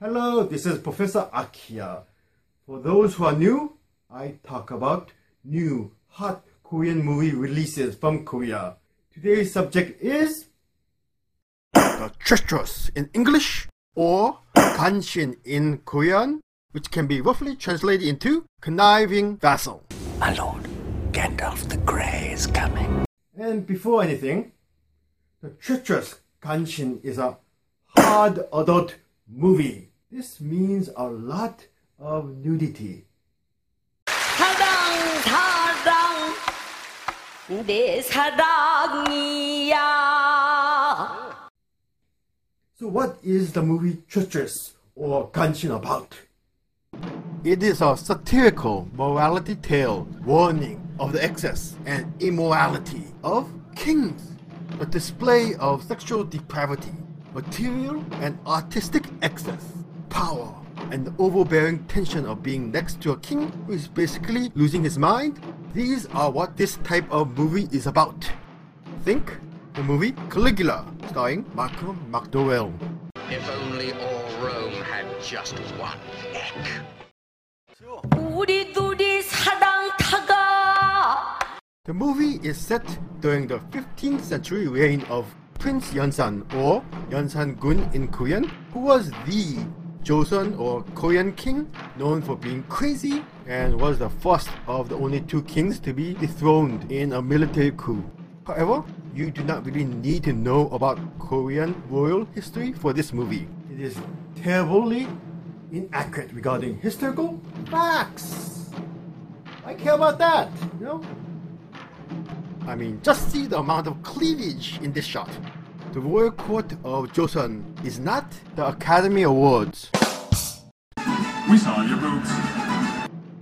Hello, this is Professor Akia. For those who are new, I talk about new hot Korean movie releases from Korea. Today's subject is The Treacherous in English or Ganshin in Korean, which can be roughly translated into conniving vassal. My lord, Gandalf the Grey is coming. And before anything, The Treacherous Ganshin is a hard adult movie. This means a lot of nudity. 사랑 사랑 내 사랑이야 So what is the movie Treacherous or Ganshin about? It is a satirical morality tale warning of the excess and immorality of kings. A display of sexual depravity, material and artistic excess, power and the overbearing tension of being next to a king who is basically losing his mind, these are what this type of movie is about. Think the movie Caligula, starring Malcolm McDowell. If only all Rome had just one neck. The movie is set during the 15th century reign of Prince Yeonsan or Yeonsan-gun in Korean, who was the Joseon or Korean king known for being crazy and was the first of the only two kings to be dethroned in a military coup. However, you do not really need to know about Korean royal history for this movie. It is terribly inaccurate regarding historical facts. I care about that, you know? I mean, just see the amount of cleavage in this shot. The royal court of Joseon is not the Academy Awards. We saw your boobs.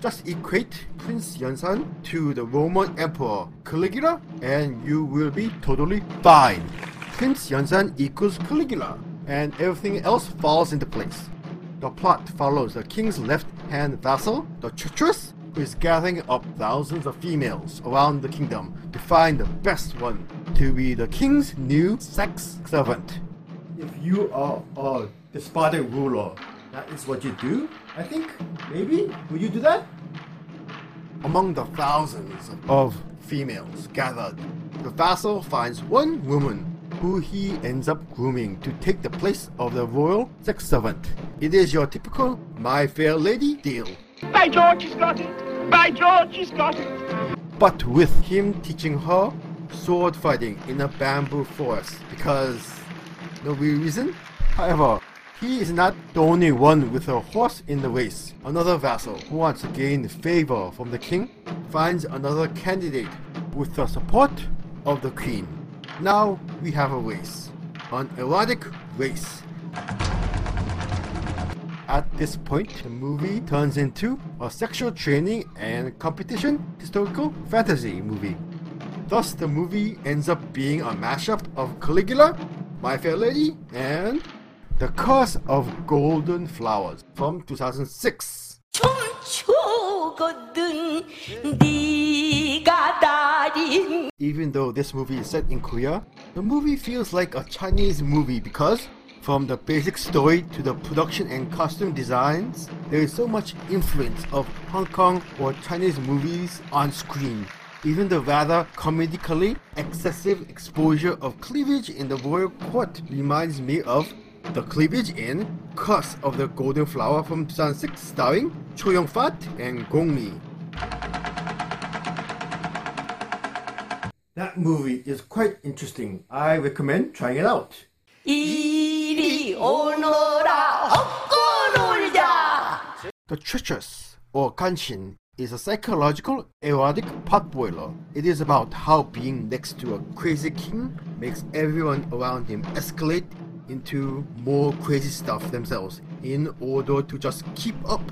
Just equate Prince Yeonsan to the Roman Emperor Caligula and you will be totally fine. Prince Yeonsan equals Caligula and everything else falls into place. The plot follows the king's left-hand vassal, the treacherous, who is gathering up thousands of females around the kingdom to find the best one to be the king's new sex servant. If you are a despotic ruler, that is what you do, I think. Maybe? Will you do that? Among the thousands of females gathered, the vassal finds one woman who he ends up grooming to take the place of the royal sex servant. It is your typical My Fair Lady deal. By George, he's got it! By George, he's got it! But with him teaching her sword fighting in a bamboo forest because no real reason. However, he is not the only one with a horse in the race. Another vassal who wants to gain favor from the king finds another candidate with the support of the queen. Now we have a race. An erotic race. At this point, the movie turns into a sexual training and competition historical fantasy movie. Thus, the movie ends up being a mashup of Caligula, My Fair Lady, and the Curse of Golden Flowers from 2006. Even though this movie is set in Korea, the movie feels like a Chinese movie because from the basic story to the production and costume designs, there is so much influence of Hong Kong or Chinese movies on screen. Even the rather comedically excessive exposure of cleavage in the royal court reminds me of the Cleavage in Curse of the Golden Flower from 2006 starring Chow Yun-fat and Gong Li. That movie is quite interesting. I recommend trying it out. 이리 오너라 업고 놀자. The Treacherous or Kanshin is a psychological erotic potboiler. It is about how being next to a crazy king makes everyone around him escalate into more crazy stuff themselves in order to just keep up.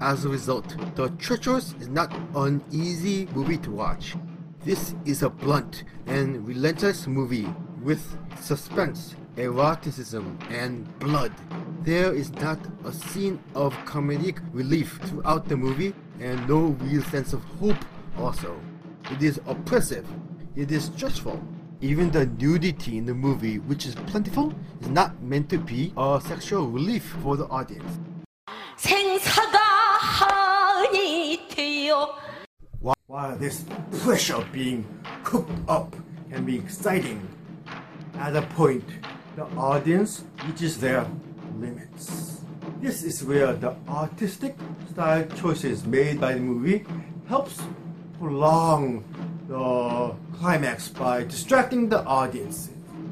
As a result, The Treacherous is not an easy movie to watch. This is a blunt and relentless movie with suspense, eroticism, and blood. There is not a scene of comedic relief throughout the movie and no real sense of hope also. It is oppressive, it is stressful, even the nudity in the movie, which is plentiful, is not meant to be a sexual relief for the audience. While this pressure being cooked up can be exciting, at a point, the audience reaches their limits. This is where the artistic style choices made by the movie helps prolong the climax by distracting the audience.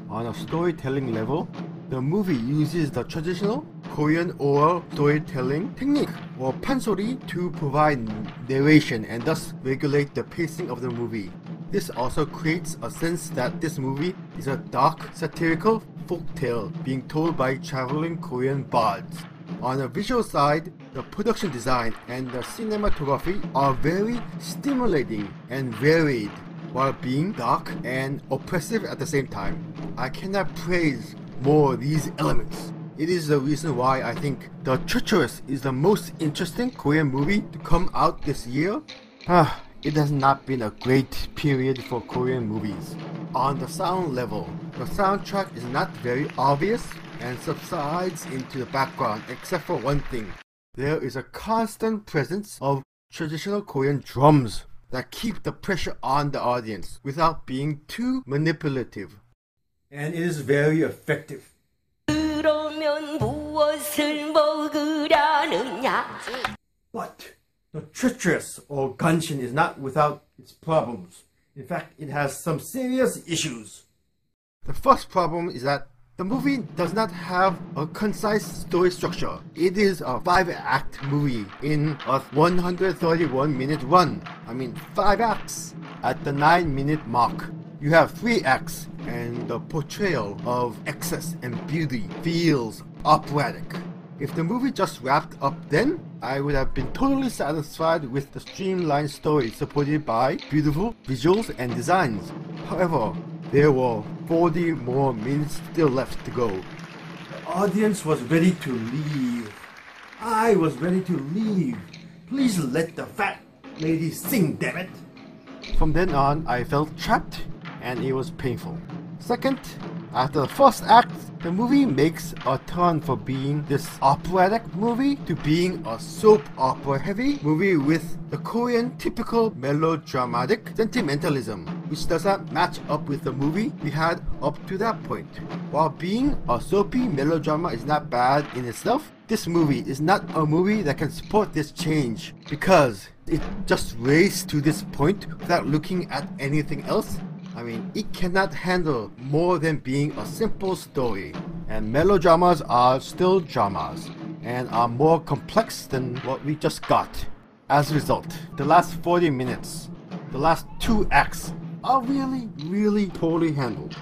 On a storytelling level, the movie uses the traditional Korean oral storytelling technique or pansori to provide narration and thus regulate the pacing of the movie. This also creates a sense that this movie is a dark, satirical folktale being told by traveling Korean bards. On the visual side, the production design and the cinematography are very stimulating and varied while being dark and oppressive at the same time. I cannot praise more these elements. It is the reason why I think The Treacherous is the most interesting Korean movie to come out this year. Ah, it has not been a great period for Korean movies. On the sound level, the soundtrack is not very obvious and subsides into the background except for one thing. There is a constant presence of traditional Korean drums that keep the pressure on the audience without being too manipulative. And it is very effective. But the treacherous or Ganshin is not without its problems. In fact, it has some serious issues. The first problem is that the movie does not have a concise story structure. It is a five act movie in a 131 minute run. I mean, five acts. At the 9 minute mark, you have three acts, and the portrayal of excess and beauty feels operatic. If the movie just wrapped up then, I would have been totally satisfied with the streamlined story supported by beautiful visuals and designs. However, there were 40 more minutes still left to go. The audience was ready to leave. I was ready to leave. Please let the fat lady sing, damn it. From then on, I felt trapped and it was painful. Second, after the first act, the movie makes a turn for being this operatic movie to being a soap opera heavy movie with the Korean typical melodramatic sentimentalism, which does not match up with the movie we had up to that point. While being a soapy melodrama is not bad in itself, this movie is not a movie that can support this change because it just raced to this point without looking at anything else I mean, it cannot handle more than being a simple story. And melodramas are still dramas and are more complex than what we just got. As a result, the last 40 minutes, the last two acts, are really, really poorly handled.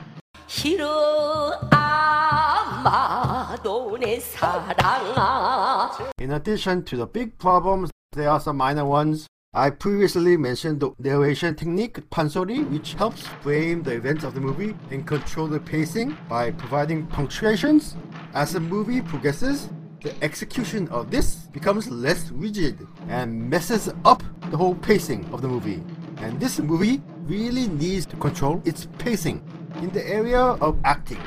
In addition to the big problems, there are some minor ones. I previously mentioned the narration technique, pansori, which helps frame the events of the movie and control the pacing by providing punctuations. As the movie progresses, the execution of this becomes less rigid and messes up the whole pacing of the movie. And this movie really needs to control its pacing. In the area of acting,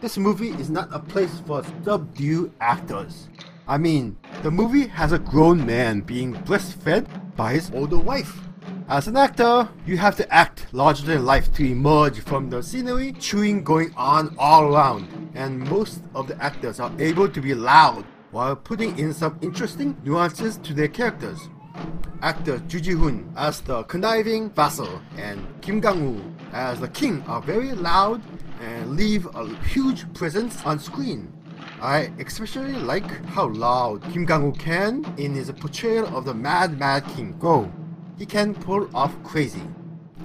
this movie is not a place for subdued actors. I mean, the movie has a grown man being breastfed by his older wife. As an actor, you have to act larger than life to emerge from the scenery chewing going on all around, and most of the actors are able to be loud while putting in some interesting nuances to their characters. Actor Ju Ji-hoon as the conniving vassal and Kim Kang-woo as the king are very loud and leave a huge presence on screen. I especially like how loud Kim Kang-woo can in his portrayal of the Mad Mad King Go. He can pull off crazy.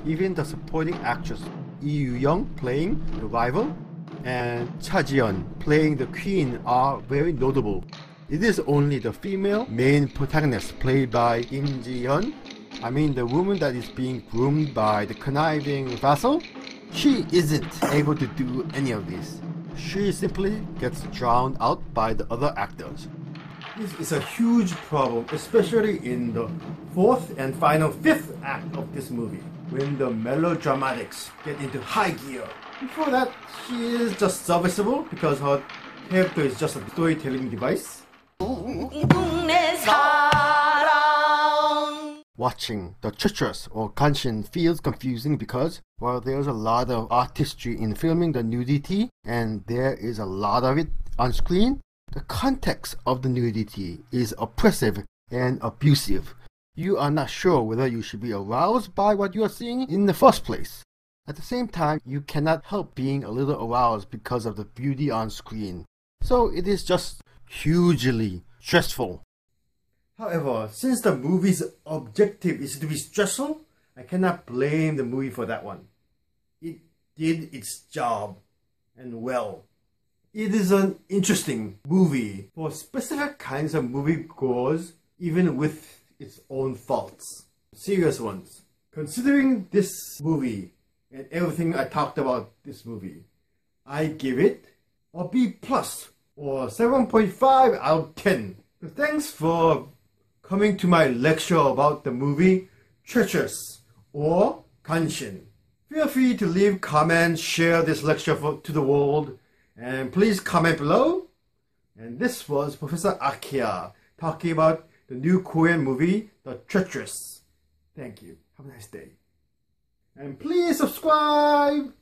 Even the supporting actress Lee Yoo-young playing the rival and Cha Ji-yeon playing the queen are very notable. It is only the female main protagonist played by Lim Ji-yeon. I mean the woman that is being groomed by the conniving vassal. She isn't able to do any of this. She simply gets drowned out by the other actors. This is a huge problem, especially in the fourth and final fifth act of this movie. when the melodramatics get into high gear. Before that, she is just serviceable because her character is just a storytelling device. Watching the Treacherous or Kanshin feels confusing because, while there's a lot of artistry in filming the nudity and there is a lot of it on screen, the context of the nudity is oppressive and abusive. You are not sure whether you should be aroused by what you are seeing in the first place. At the same time, you cannot help being a little aroused because of the beauty on screen. So it is just hugely stressful. However, since the movie's objective is to be stressful, I cannot blame the movie for that one. It did its job, and well. It is an interesting movie for specific kinds of movie moviegoers, even with its own faults. Serious ones. Considering this movie and everything I talked about this movie, I give it a B plus or 7.5 out of 10. Thanks for coming to my lecture about the movie Treacherous or Kanshin. Feel free to leave comments, share this lecture for, to the world, and please comment below. And this was Professor Akia talking about the new Korean movie, The Treacherous. Thank you. Have a nice day. And please subscribe!